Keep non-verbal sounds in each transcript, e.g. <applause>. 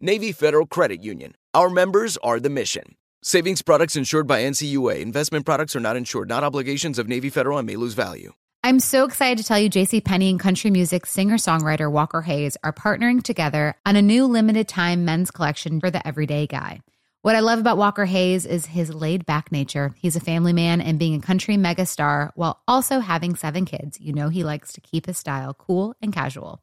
Navy Federal Credit Union. Our members are the mission. Savings products insured by NCUA. Investment products are not insured, not obligations of Navy Federal and may lose value. I'm so excited to tell you JC Penney and country music singer-songwriter Walker Hayes are partnering together on a new limited time men's collection for the everyday guy. What I love about Walker Hayes is his laid back nature. He's a family man and being a country megastar while also having seven kids. You know, he likes to keep his style cool and casual.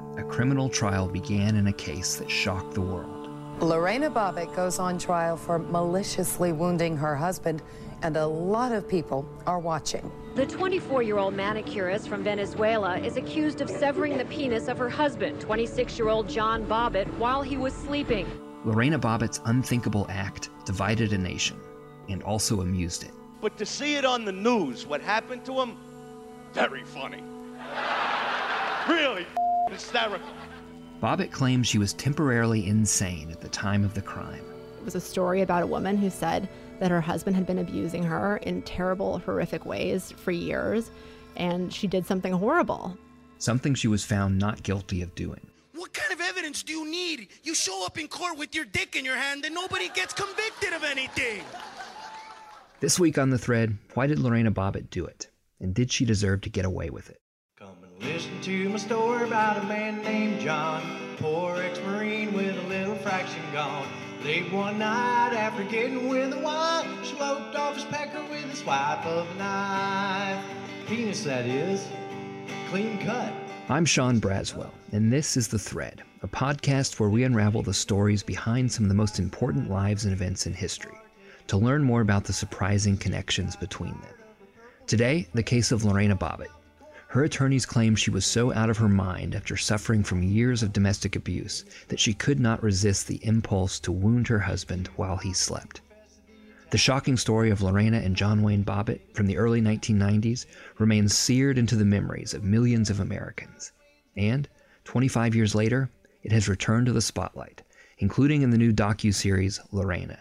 criminal trial began in a case that shocked the world. Lorena Bobbitt goes on trial for maliciously wounding her husband, and a lot of people are watching. The 24 year old manicurist from Venezuela is accused of severing the penis of her husband, 26 year old John Bobbitt, while he was sleeping. Lorena Bobbitt's unthinkable act divided a nation and also amused it. But to see it on the news, what happened to him, very funny. <laughs> really hysterical. Bobbitt claims she was temporarily insane at the time of the crime. It was a story about a woman who said that her husband had been abusing her in terrible, horrific ways for years, and she did something horrible. Something she was found not guilty of doing. What kind of evidence do you need? You show up in court with your dick in your hand and nobody gets convicted of anything. This week on The Thread, why did Lorena Bobbitt do it? And did she deserve to get away with it? Listen to my story about a man named John, poor ex-marine with a little fraction gone. Late one night after getting with a wife, sloped off his pecker with a swipe of a knife. Penis, that is. Clean cut. I'm Sean Braswell, and this is The Thread, a podcast where we unravel the stories behind some of the most important lives and events in history to learn more about the surprising connections between them. Today, the case of Lorena Bobbitt. Her attorneys claim she was so out of her mind after suffering from years of domestic abuse that she could not resist the impulse to wound her husband while he slept. The shocking story of Lorena and John Wayne Bobbitt from the early 1990s remains seared into the memories of millions of Americans. And, 25 years later, it has returned to the spotlight, including in the new docu-series Lorena.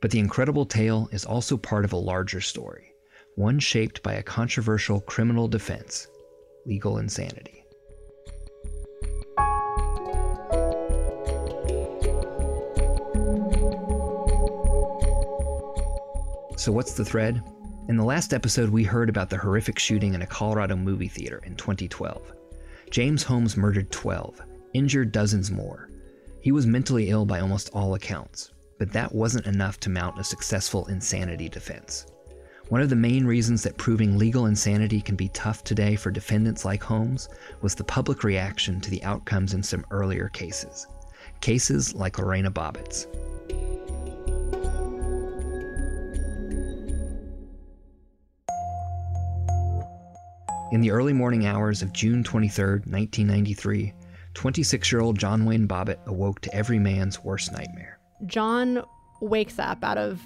But the incredible tale is also part of a larger story, one shaped by a controversial criminal defense, legal insanity. So, what's the thread? In the last episode, we heard about the horrific shooting in a Colorado movie theater in 2012. James Holmes murdered 12, injured dozens more. He was mentally ill by almost all accounts, but that wasn't enough to mount a successful insanity defense. One of the main reasons that proving legal insanity can be tough today for defendants like Holmes was the public reaction to the outcomes in some earlier cases. Cases like Lorena Bobbitt's. In the early morning hours of June 23, 1993, 26 year old John Wayne Bobbitt awoke to every man's worst nightmare. John wakes up out of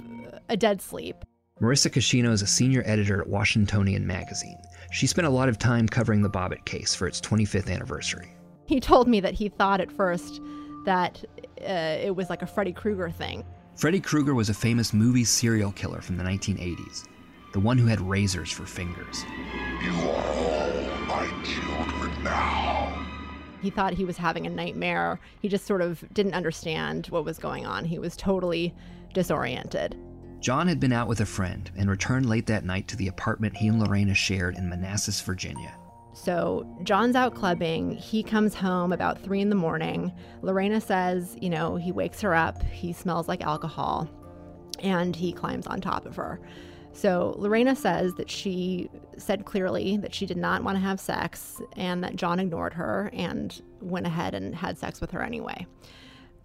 a dead sleep. Marisa Kashino is a senior editor at Washingtonian Magazine. She spent a lot of time covering the Bobbitt case for its 25th anniversary. He told me that he thought at first that uh, it was like a Freddy Krueger thing. Freddy Krueger was a famous movie serial killer from the 1980s, the one who had razors for fingers. You are all my children now. He thought he was having a nightmare. He just sort of didn't understand what was going on. He was totally disoriented. John had been out with a friend and returned late that night to the apartment he and Lorena shared in Manassas, Virginia. So John's out clubbing. He comes home about three in the morning. Lorena says, you know, he wakes her up. He smells like alcohol and he climbs on top of her. So Lorena says that she said clearly that she did not want to have sex and that John ignored her and went ahead and had sex with her anyway,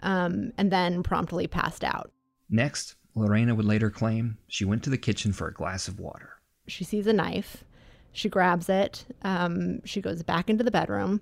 um, and then promptly passed out. Next, Lorena would later claim she went to the kitchen for a glass of water. She sees a knife. She grabs it. Um, she goes back into the bedroom,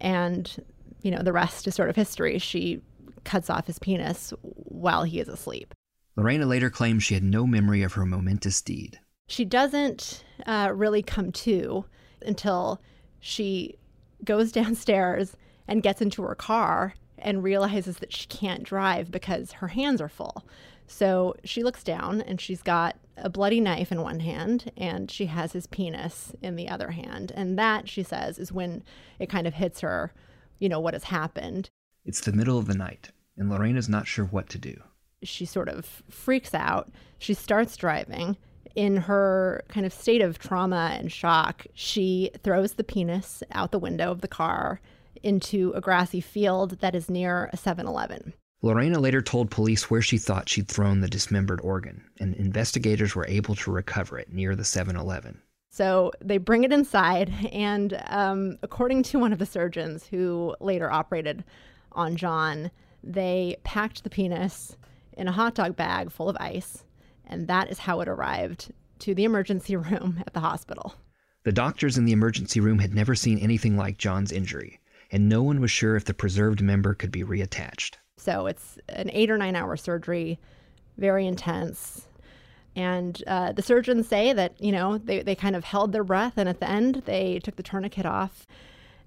and you know the rest is sort of history. She cuts off his penis while he is asleep. Lorena later claims she had no memory of her momentous deed. She doesn't uh, really come to until she goes <laughs> downstairs and gets into her car and realizes that she can't drive because her hands are full. So she looks down and she's got a bloody knife in one hand and she has his penis in the other hand. And that, she says, is when it kind of hits her, you know, what has happened. It's the middle of the night, and Lorena's not sure what to do she sort of freaks out. She starts driving. In her kind of state of trauma and shock, she throws the penis out the window of the car into a grassy field that is near a 7 Eleven. Lorena later told police where she thought she'd thrown the dismembered organ, and investigators were able to recover it near the 7 Eleven. So they bring it inside, and um, according to one of the surgeons who later operated on John, they packed the penis in a hot dog bag full of ice, and that is how it arrived to the emergency <laughs> room at the hospital. The doctors in the emergency room had never seen anything like John's injury, and no one was sure if the preserved member could be reattached. So it's an eight or nine hour surgery, very intense. And uh, the surgeons say that, you know, they, they kind of held their breath, and at the end, they took the tourniquet off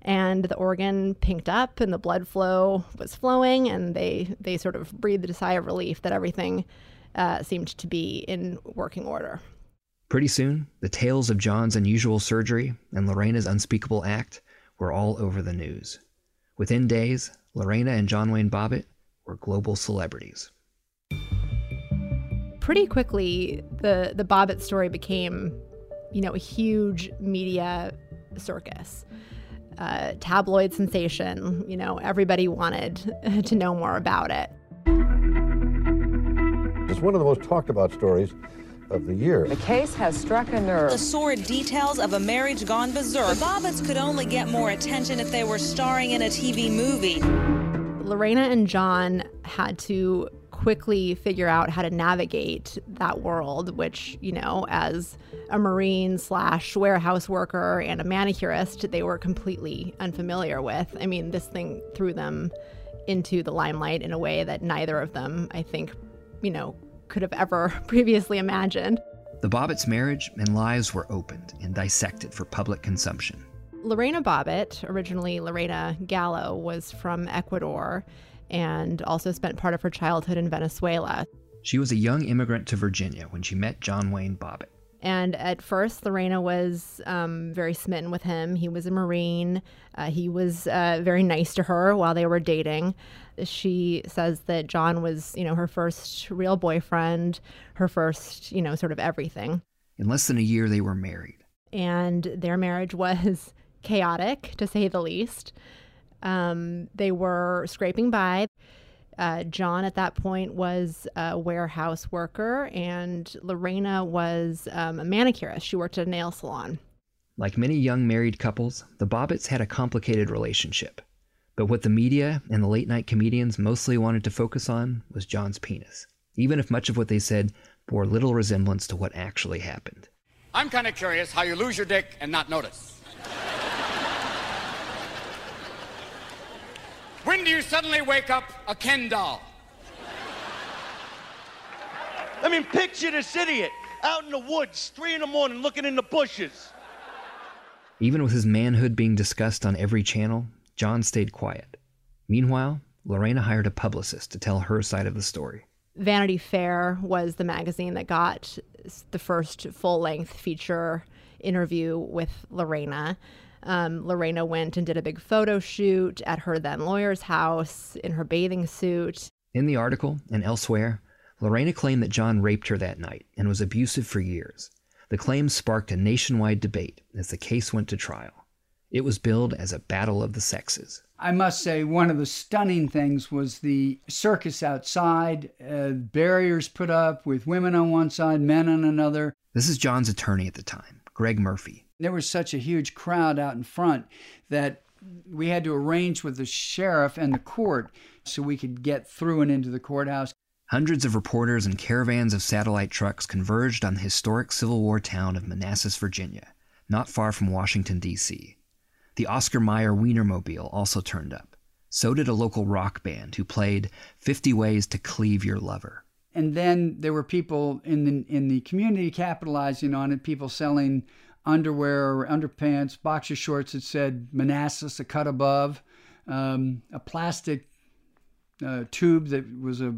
and the organ pinked up and the blood flow was flowing and they they sort of breathed a sigh of relief that everything uh, seemed to be in working order. Pretty soon, the tales of John's unusual surgery and Lorena's unspeakable act were all over the news. Within days, Lorena and John Wayne Bobbitt were global celebrities. Pretty quickly, the the Bobbitt story became, you know, a huge media circus uh, tabloid sensation. You know, everybody wanted <laughs> to know more about it. It's one of the most talked about stories of the year. The case has struck a nerve. The sordid details of a marriage gone berserk. The Bobbitts could only get more attention if they were starring in a TV movie. Lorena and John had to quickly figure out how to navigate that world, which, you know, as a Marine slash warehouse worker and a manicurist, they were completely unfamiliar with. I mean, this thing threw them into the limelight in a way that neither of them, I think, you know, could have ever <laughs> previously imagined. The Bobbitts' marriage and lives were opened and dissected for public consumption. Lorena Bobbitt, originally Lorena Gallo, was from Ecuador and also spent part of her childhood in Venezuela. She was a young immigrant to Virginia when she met John Wayne Bobbitt. And at first, Lorena was um, very smitten with him. He was a Marine. Uh, he was uh, very nice to her while they were dating. She says that John was, you know, her first real boyfriend, her first, you know, sort of everything. In less than a year, they were married. And their marriage <laughs> was chaotic, to say the least. Um, they were scraping by. Uh, John at that point was a warehouse worker, and Lorena was um, a manicurist. She worked at a nail salon. Like many young married couples, the Bobbitts had a complicated relationship. But what the media and the late night comedians mostly wanted to focus on was John's penis, even if much of what they said bore little resemblance to what actually happened. I'm kind of curious how you lose your dick and not notice. When do you suddenly wake up a Ken doll? I mean, picture this idiot out in the woods, three in the morning, looking in the bushes. Even with his manhood being discussed on every channel, John stayed quiet. Meanwhile, Lorena hired a publicist to tell her side of the story. Vanity Fair was the magazine that got the first full length feature interview with Lorena. Um, Lorena went and did a big photo shoot at her then lawyer's house in her bathing suit. In the article and elsewhere, Lorena claimed that John raped her that night and was abusive for years. The claim sparked a nationwide debate as the case went to trial. It was billed as a battle of the sexes. I must say, one of the stunning things was the circus outside, uh, barriers put up with women on one side, men on another. This is John's attorney at the time, Greg Murphy. There was such a huge crowd out in front that we had to arrange with the sheriff and the court so we could get through and into the courthouse. Hundreds of reporters and caravans of satellite trucks converged on the historic Civil War town of Manassas, Virginia, not far from Washington, D.C. The Oscar Mayer Wienermobile also turned up. So did a local rock band who played 50 Ways to Cleave Your Lover. And then there were people in the, in the community capitalizing on it, people selling underwear or underpants, boxer shorts that said Manassas, a cut above, um, a plastic uh, tube that was a,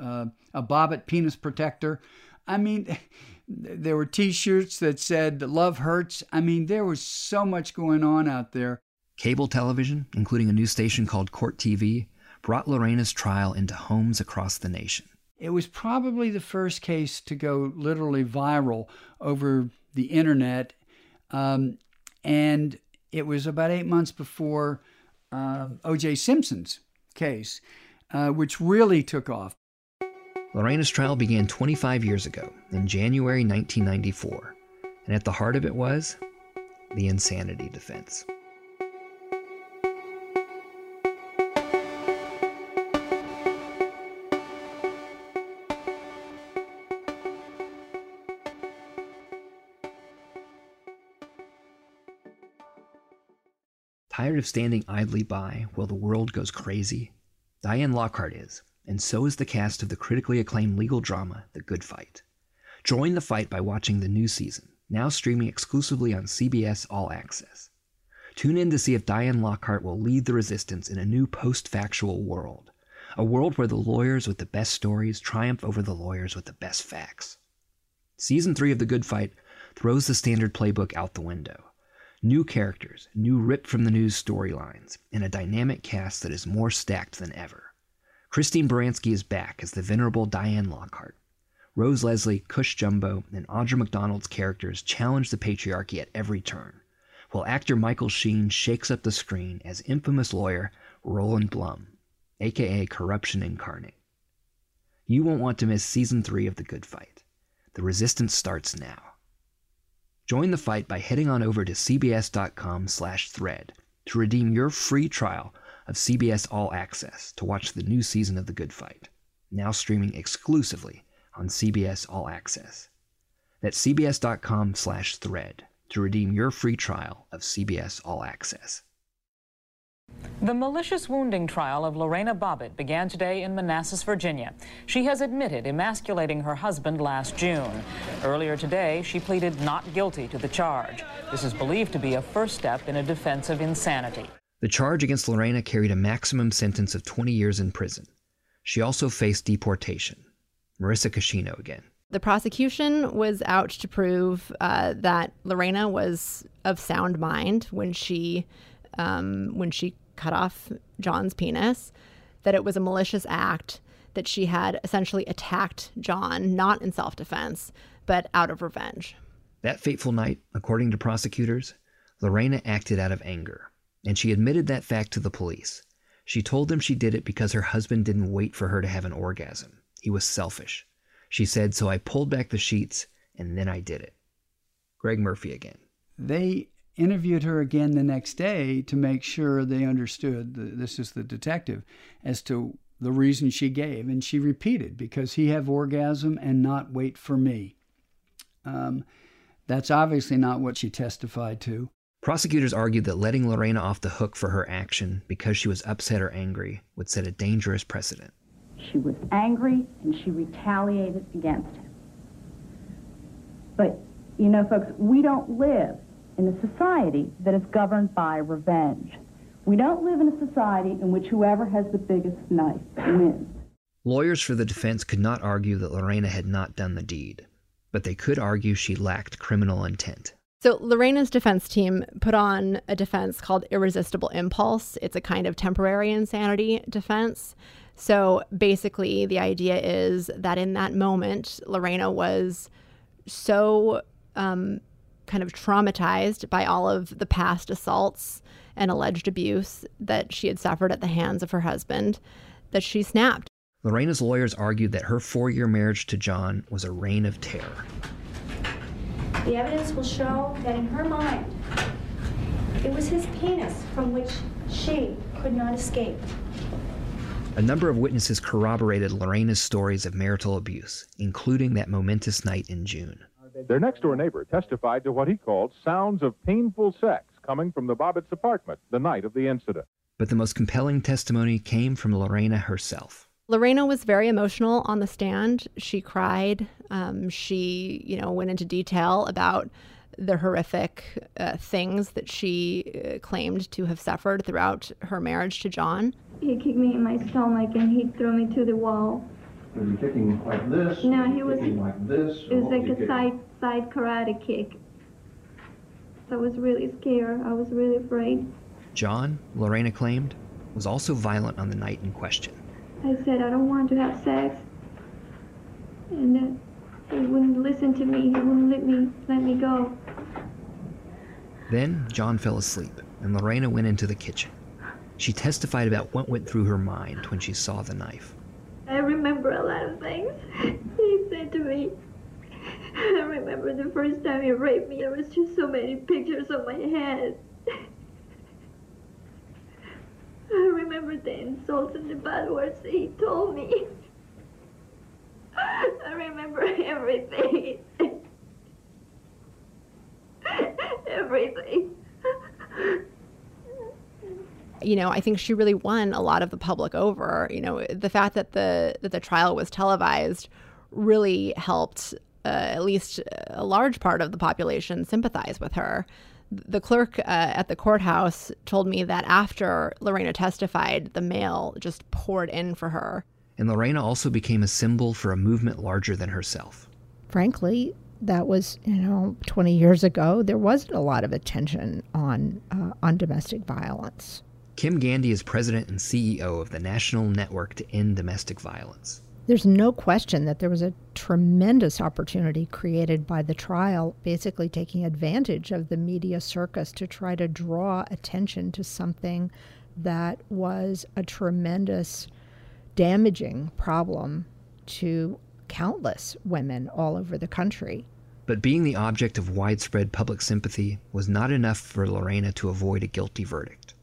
uh, a Bobbitt penis protector. I mean, <laughs> there were t shirts that said, Love Hurts. I mean, there was so much going on out there. Cable television, including a new station called Court TV, brought Lorena's trial into homes across the nation. It was probably the first case to go literally viral over the internet. Um, and it was about eight months before uh, O.J. Simpson's case, uh, which really took off. Lorena's trial began 25 years ago, in January 1994, and at the heart of it was the insanity defense. Tired of standing idly by while the world goes crazy? Diane Lockhart is, and so is the cast of the critically acclaimed legal drama The Good Fight. Join the fight by watching the new season, now streaming exclusively on CBS All Access. Tune in to see if Diane Lockhart will lead the resistance in a new post factual world, a world where the lawyers with the best stories triumph over the lawyers with the best facts. Season 3 of The Good Fight throws the standard playbook out the window. New characters, new ripped from the news storylines, and a dynamic cast that is more stacked than ever. Christine Baranski is back as the venerable Diane Lockhart. Rose Leslie, Cush Jumbo, and Audra McDonald's characters challenge the patriarchy at every turn, while actor Michael Sheen shakes up the screen as infamous lawyer Roland Blum, aka Corruption Incarnate. You won't want to miss season 3 of The Good Fight. The resistance starts now. Join the fight by heading on over to cbs.com/thread to redeem your free trial of CBS All Access to watch the new season of The Good Fight, now streaming exclusively on CBS All Access. That's cbs.com/thread to redeem your free trial of CBS All Access. The malicious wounding trial of Lorena Bobbitt began today in Manassas, Virginia. She has admitted emasculating her husband last June. Earlier today, she pleaded not guilty to the charge. This is believed to be a first step in a defense of insanity. The charge against Lorena carried a maximum sentence of 20 years in prison. She also faced deportation. Marisa Kashino again. The prosecution was out to prove uh, that Lorena was of sound mind when she um, when she cut off John's penis, that it was a malicious act, that she had essentially attacked John, not in self defense, but out of revenge. That fateful night, according to prosecutors, Lorena acted out of anger, and she admitted that fact to the police. She told them she did it because her husband didn't wait for her to have an orgasm. He was selfish. She said, So I pulled back the sheets and then I did it. Greg Murphy again. They interviewed her again the next day to make sure they understood the, this is the detective as to the reason she gave and she repeated because he have orgasm and not wait for me. Um, that's obviously not what she testified to. Prosecutors argued that letting lorena off the hook for her action because she was upset or angry would set a dangerous precedent. She was angry and she retaliated against him. But you know folks we don't live in a society that is governed by revenge. We don't live in a society in which whoever has the biggest knife wins. Lawyers for the defense could not argue that Lorena had not done the deed, but they could argue she lacked criminal intent. So, Lorena's defense team put on a defense called irresistible impulse. It's a kind of temporary insanity defense. So, basically, the idea is that in that moment, Lorena was so um, kind of traumatized by all of the past assaults and alleged abuse that she had suffered at the hands of her husband that she snapped. Lorena's lawyers argued that her four year marriage to John was a reign of terror. The evidence will show that in her mind, it was his penis from which she could not escape. A number of witnesses corroborated Lorena's stories of marital abuse, including that momentous night in June. Their next door neighbor testified to what he called sounds of painful sex coming from the Bobbitts' apartment the night of the incident. But the most compelling testimony came from Lorena herself. Lorena was very emotional on the stand. She cried. Um, she, you know, went into detail about the horrific uh, things that she uh, claimed to have suffered throughout her marriage to John. He kicked me in my stomach and he threw me to the wall. Was he kicking like this? No, he was kicking like this. It was like a side side karate kick. So I was really scared. I was really afraid. John, Lorena claimed, was also violent on the night in question. I said I don't want to have sex, and uh, he wouldn't listen to me. He wouldn't let me let me go. Then John fell asleep, and Lorena went into the kitchen. She testified about what went through her mind when she saw the knife. I remember a lot of things <laughs> he said to me. I remember the first time he raped me, there was just so many pictures on my head. <laughs> I remember the insults and the bad words he told me. <laughs> I remember everything. everything. You know, I think she really won a lot of the public over. You know, the fact that the that the trial was televised really helped uh, at least a large part of the population sympathize with her. The clerk uh, at the courthouse told me that after Lorena testified, the mail just poured in for her. And Lorena also became a symbol for a movement larger than herself. Frankly, that was, you know, 20 years ago, there wasn't a lot of attention on, uh, on domestic violence. Kim Gandy is president and CEO of the National Network to End Domestic Violence. There's no question that there was a tremendous opportunity created by the trial, basically taking advantage of the media circus to try to draw attention to something that was a tremendous damaging problem to countless women all over the country. But being the object of widespread public sympathy was not enough for Lorena to avoid a guilty verdict.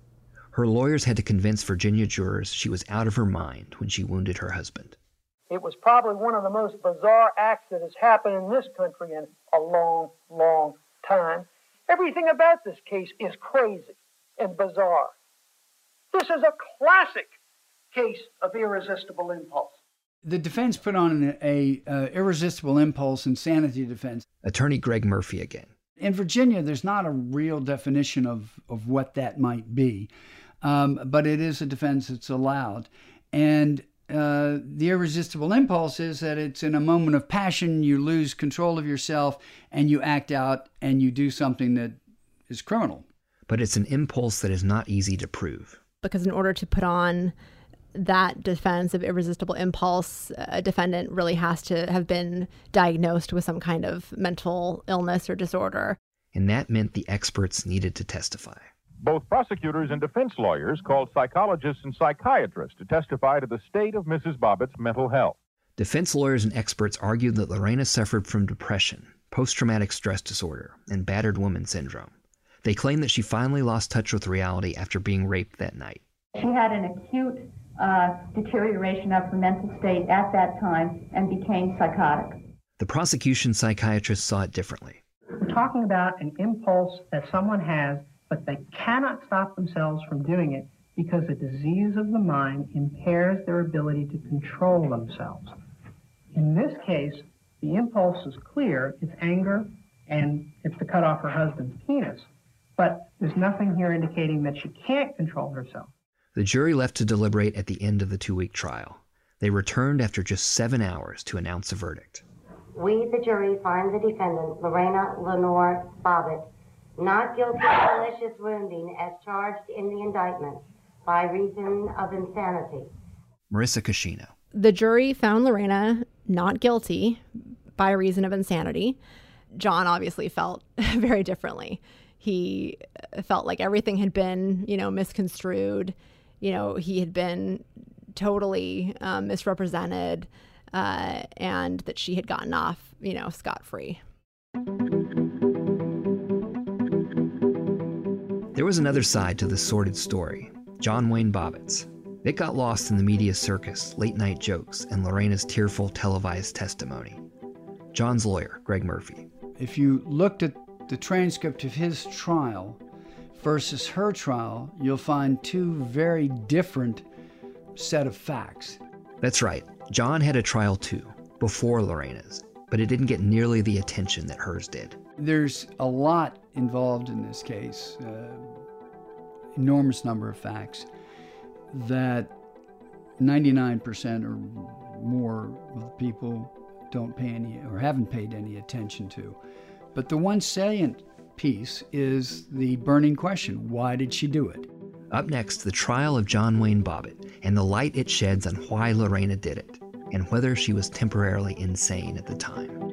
Her lawyers had to convince Virginia jurors she was out of her mind when she wounded her husband. It was probably one of the most bizarre acts that has happened in this country in a long, long time. Everything about this case is crazy and bizarre. This is a classic case of irresistible impulse. The defense put on a, a uh, irresistible impulse insanity defense. Attorney Greg Murphy again. In Virginia, there's not a real definition of, of what that might be, um, but it is a defense that's allowed. And uh, the irresistible impulse is that it's in a moment of passion, you lose control of yourself, and you act out and you do something that is criminal. But it's an impulse that is not easy to prove. Because in order to put on that defense of irresistible impulse, a defendant really has to have been diagnosed with some kind of mental illness or disorder. And that meant the experts needed to testify. Both prosecutors and defense lawyers called psychologists and psychiatrists to testify to the state of Mrs. Bobbitts' mental health. Defense lawyers and experts argued that Lorena suffered from depression, post traumatic stress disorder, and battered woman syndrome. They claimed that she finally lost touch with reality after being raped that night. She had an acute uh, deterioration of her mental state at that time and became psychotic. The prosecution psychiatrist saw it differently. We're talking about an impulse that someone has, but they cannot stop themselves from doing it because a disease of the mind impairs their ability to control themselves. In this case, the impulse is clear it's anger and it's to cut off her husband's penis. But there's nothing here indicating that she can't control herself. The jury left to deliberate at the end of the two week trial. They returned after just seven hours to announce a verdict. We, the jury, find the defendant, Lorena Leonor Bobbitt, not guilty of malicious wounding as charged in the indictment by reason of insanity. Marisa Kashino. The jury found Lorena not guilty by reason of insanity. John obviously felt <laughs> very differently. He felt like everything had been, you know, misconstrued. You know, he had been totally um, misrepresented, uh, and that she had gotten off, you know, scot free. There was another side to this sordid story John Wayne Bobbitt's. It got lost in the media circus, late night jokes, and Lorena's tearful televised testimony. John's lawyer, Greg Murphy. If you looked at the transcript of his trial versus her trial, you'll find two very different set of facts. That's right. John had a trial too, before Lorena's, but it didn't get nearly the attention that hers did. There's a lot involved in this case, uh, enormous number of facts that 99% or more of people don't pay any or haven't paid any attention to. But the one salient piece is the burning question why did she do it? Up next, the trial of John Wayne Bobbitt and the light it sheds on why Lorena did it and whether she was temporarily insane at the time.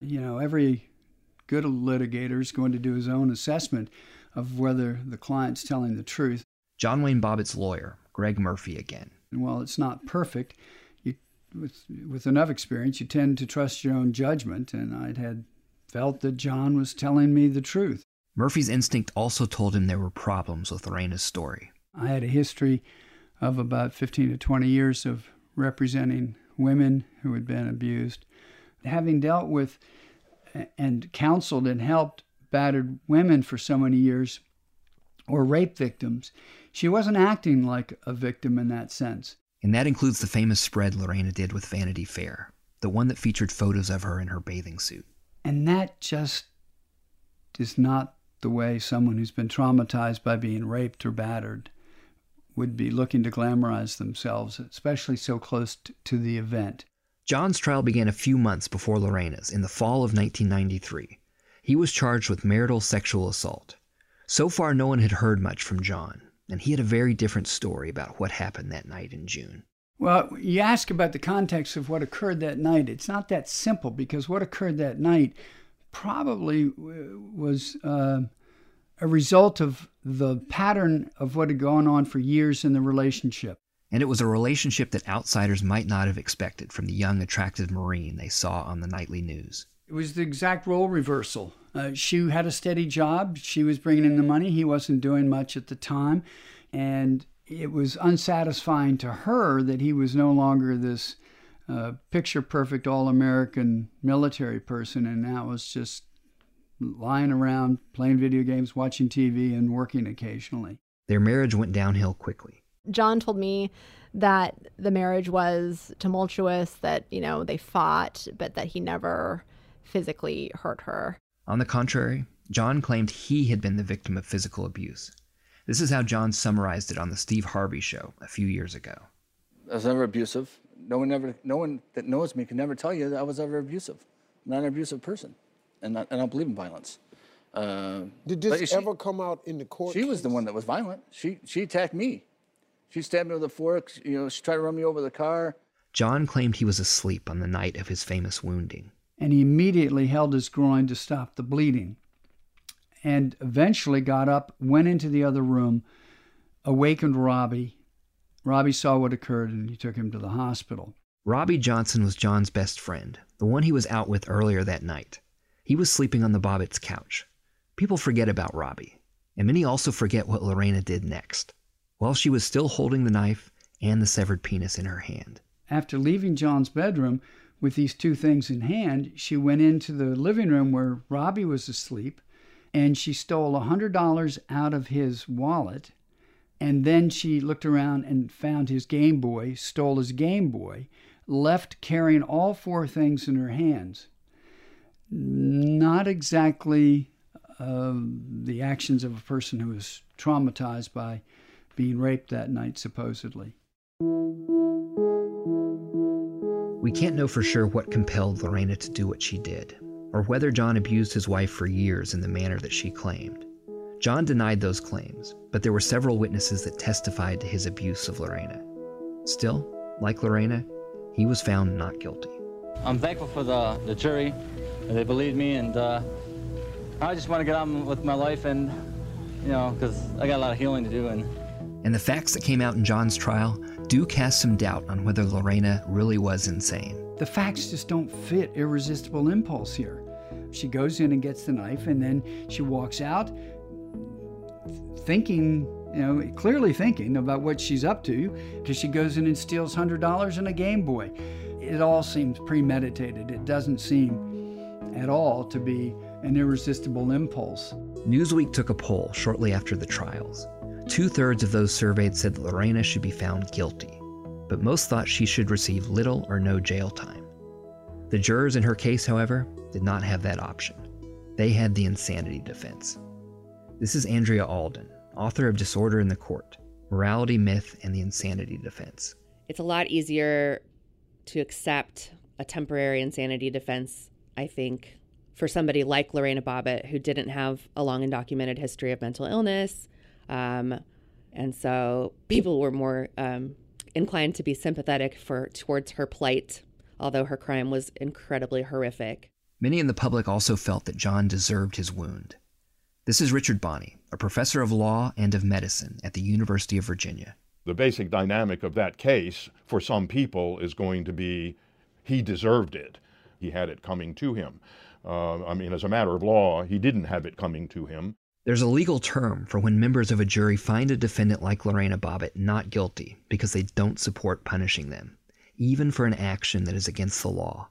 You know, every good litigator is going to do his own assessment of whether the client's telling the truth. John Wayne Bobbitt's lawyer, Greg Murphy, again. And while it's not perfect, you, with, with enough experience, you tend to trust your own judgment, and I'd had felt that John was telling me the truth. Murphy's instinct also told him there were problems with Lorena's story. I had a history of about 15 to 20 years of representing women who had been abused. Having dealt with and counseled and helped battered women for so many years or rape victims, she wasn't acting like a victim in that sense. And that includes the famous spread Lorena did with Vanity Fair, the one that featured photos of her in her bathing suit. And that just is not the way someone who's been traumatized by being raped or battered would be looking to glamorize themselves, especially so close to the event. John's trial began a few months before Lorena's in the fall of 1993. He was charged with marital sexual assault. So far, no one had heard much from John, and he had a very different story about what happened that night in June. Well, you ask about the context of what occurred that night. It's not that simple because what occurred that night probably was uh, a result of the pattern of what had gone on for years in the relationship. And it was a relationship that outsiders might not have expected from the young, attractive Marine they saw on the nightly news. It was the exact role reversal. Uh, she had a steady job. She was bringing in the money. He wasn't doing much at the time. And it was unsatisfying to her that he was no longer this a picture perfect all American military person, and now was just lying around, playing video games, watching TV, and working occasionally. Their marriage went downhill quickly. John told me that the marriage was tumultuous, that, you know, they fought, but that he never physically hurt her. On the contrary, John claimed he had been the victim of physical abuse. This is how John summarized it on the Steve Harvey show a few years ago. I was never abusive. No one ever, no one that knows me can never tell you that I was ever abusive. I'm not an abusive person, and I, I don't believe in violence. Uh, Did but this she- ever come out in the court? She was the one that was violent. She she attacked me. She stabbed me with a fork. You know, she tried to run me over the car. John claimed he was asleep on the night of his famous wounding. and he immediately held his groin to stop the bleeding and eventually got up, went into the other room, awakened Robbie. Robbie saw what occurred and he took him to the hospital. Robbie Johnson was John's best friend, the one he was out with earlier that night. He was sleeping on the Bobbitt's couch. People forget about Robbie, and many also forget what Lorena did next, while she was still holding the knife and the severed penis in her hand. After leaving John's bedroom with these two things in hand, she went into the living room where Robbie was asleep and she stole a $100 out of his wallet. And then she looked around and found his Game Boy, stole his Game Boy, left carrying all four things in her hands. Not exactly um, the actions of a person who was traumatized by being raped that night, supposedly. We can't know for sure what compelled Lorena to do what she did, or whether John abused his wife for years in the manner that she claimed. John denied those claims, but there were several witnesses that testified to his abuse of Lorena. Still, like Lorena, he was found not guilty. I'm thankful for the the jury. They believed me, and uh, I just want to get on with my life, and you know, because I got a lot of healing to do, and And the facts that came out in John's trial do cast some doubt on whether Lorena really was insane. The facts just don't fit irresistible impulse here. She goes in and gets the knife, and then she walks out thinking, you know, clearly thinking about what she's up to, because she goes in and steals $100 and a Game Boy. It all seems premeditated. It doesn't seem at all to be an irresistible impulse. Newsweek took a poll shortly after the trials. Two thirds of those surveyed said that Lorena should be found guilty, but most thought she should receive little or no jail time. The jurors in her case, however, did not have that option. They had the insanity defense. This is Andrea Alden, author of Disorder in the Court Morality, Myth, and the Insanity Defense. It's a lot easier to accept a temporary insanity defense, I think, for somebody like Lorena Bobbitt, who didn't have a long and documented history of mental illness. Um, and so people were more um, inclined to be sympathetic for towards her plight, although her crime was incredibly horrific. Many in the public also felt that John deserved his wound. This is Richard Bonnie, a professor of law and of medicine at the University of Virginia. The basic dynamic of that case for some people is going to be he deserved it. He had it coming to him. Uh, I mean, as a matter of law, he didn't have it coming to him. There's a legal term for when members of a jury find a defendant like Lorena Bobbitt not guilty because they don't support punishing them, even for an action that is against the law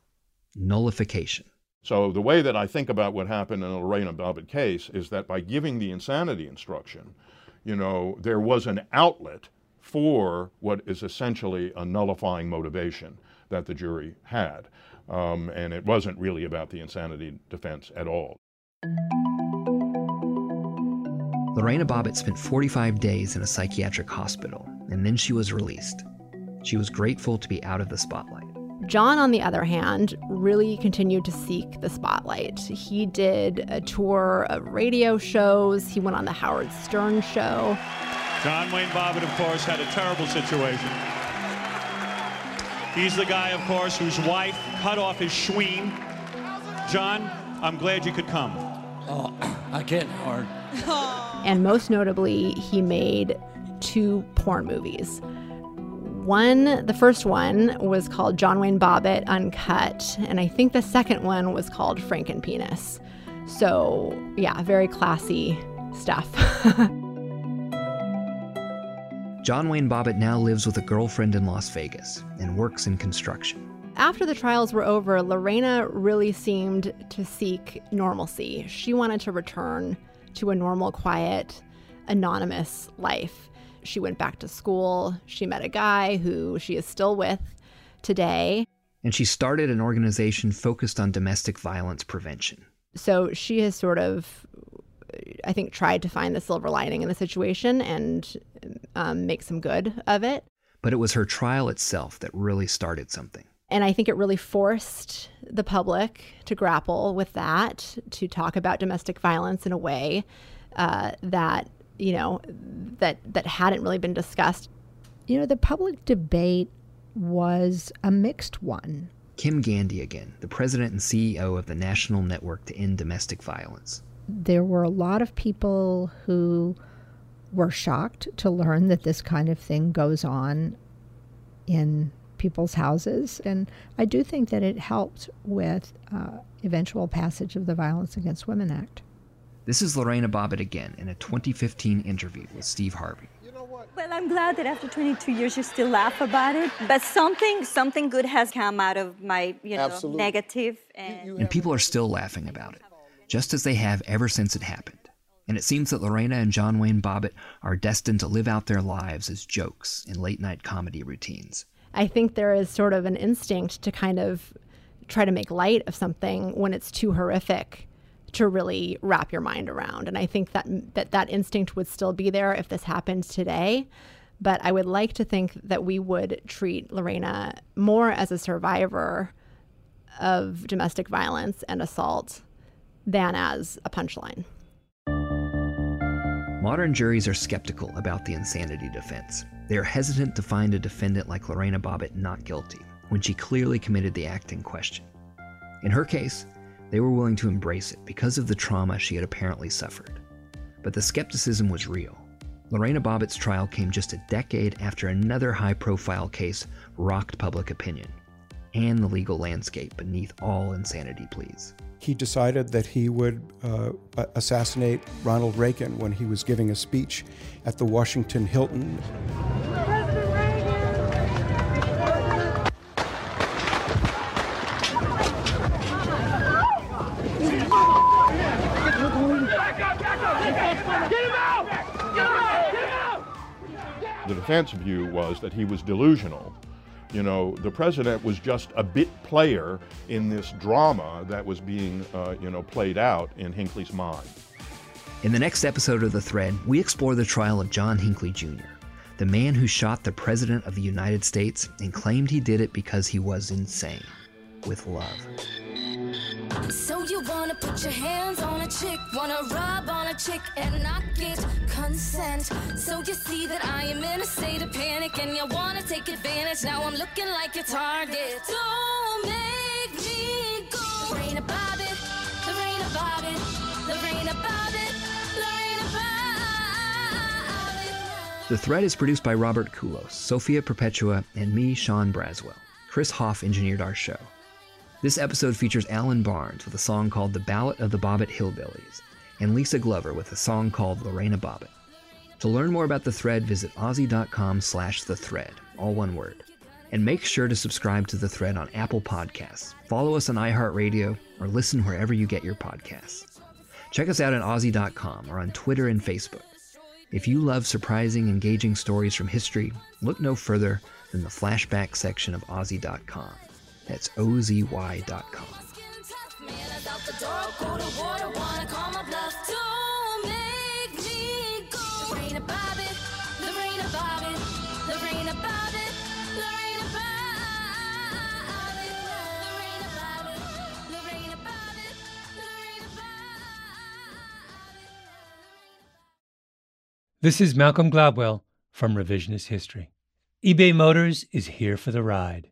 nullification. So the way that I think about what happened in the Lorena Bobbitt case is that by giving the insanity instruction, you know, there was an outlet for what is essentially a nullifying motivation that the jury had. Um, and it wasn't really about the insanity defense at all. Lorena Bobbitt spent 45 days in a psychiatric hospital, and then she was released. She was grateful to be out of the spotlight. John, on the other hand, really continued to seek the spotlight. He did a tour of radio shows, he went on the Howard Stern show. John Wayne Bobbitt, of course, had a terrible situation. He's the guy, of course, whose wife cut off his schween. John, I'm glad you could come. Oh, <clears throat> I can't, Howard. And most notably, he made two porn movies. One, the first one was called John Wayne Bobbitt Uncut, and I think the second one was called Frankenpenis. So, yeah, very classy stuff. <laughs> John Wayne Bobbitt now lives with a girlfriend in Las Vegas and works in construction. After the trials were over, Lorena really seemed to seek normalcy. She wanted to return to a normal, quiet, anonymous life. She went back to school. She met a guy who she is still with today. And she started an organization focused on domestic violence prevention. So she has sort of, I think, tried to find the silver lining in the situation and um, make some good of it. But it was her trial itself that really started something. And I think it really forced the public to grapple with that, to talk about domestic violence in a way uh, that you know that that hadn't really been discussed. You know, the public debate was a mixed one. Kim Gandy again, the president and CEO of the National Network to End Domestic Violence. There were a lot of people who were shocked to learn that this kind of thing goes on in people's houses. And I do think that it helped with uh, eventual passage of the Violence Against Women Act. This is Lorena Bobbitt again in a 2015 interview with Steve Harvey. Well, I'm glad that after 22 years you still laugh about it, but something something good has come out of my, you know, Absolutely. negative and And people are still laughing about it, just as they have ever since it happened. And it seems that Lorena and John Wayne Bobbitt are destined to live out their lives as jokes in late night comedy routines. I think there is sort of an instinct to kind of try to make light of something when it's too horrific to really wrap your mind around. And I think that that, that instinct would still be there if this happened today. But I would like to think that we would treat Lorena more as a survivor of domestic violence and assault than as a punchline. Modern juries are skeptical about the insanity defense. They are hesitant to find a defendant like Lorena Bobbitt not guilty when she clearly committed the act in question. In her case, they were willing to embrace it because of the trauma she had apparently suffered. But the skepticism was real. Lorena Bobbitt's trial came just a decade after another high profile case rocked public opinion and the legal landscape beneath all insanity pleas. He decided that he would uh, assassinate Ronald Reagan when he was giving a speech at the Washington Hilton. The defense view was that he was delusional. You know, the president was just a bit player in this drama that was being, uh, you know, played out in Hinckley's mind. In the next episode of The Thread, we explore the trial of John Hinckley Jr., the man who shot the President of the United States and claimed he did it because he was insane, with love. So you wanna put your hands on a chick, wanna rub on a chick and not get consent. So you see that I am in a state of panic and you wanna take advantage. Now I'm looking like your target. Don't make me go. Lorena Bobbitt, Lorena Bobbitt, Lorena Bobbitt, Lorena Bobbitt. The Thread is produced by Robert Kulos, Sophia Perpetua, and me, Sean Braswell. Chris Hoff engineered our show. This episode features Alan Barnes with a song called The Ballad of the Bobbitt Hillbillies, and Lisa Glover with a song called Lorena Bobbitt. To learn more about The Thread, visit ozy.com slash The Thread, all one word. And make sure to subscribe to The Thread on Apple Podcasts, follow us on iHeartRadio, or listen wherever you get your podcasts. Check us out at ozy.com or on Twitter and Facebook. If you love surprising, engaging stories from history, look no further than the flashback section of ozy.com. That's ozy.com. This is Malcolm Gladwell from Revisionist History. eBay Motors is here for the ride.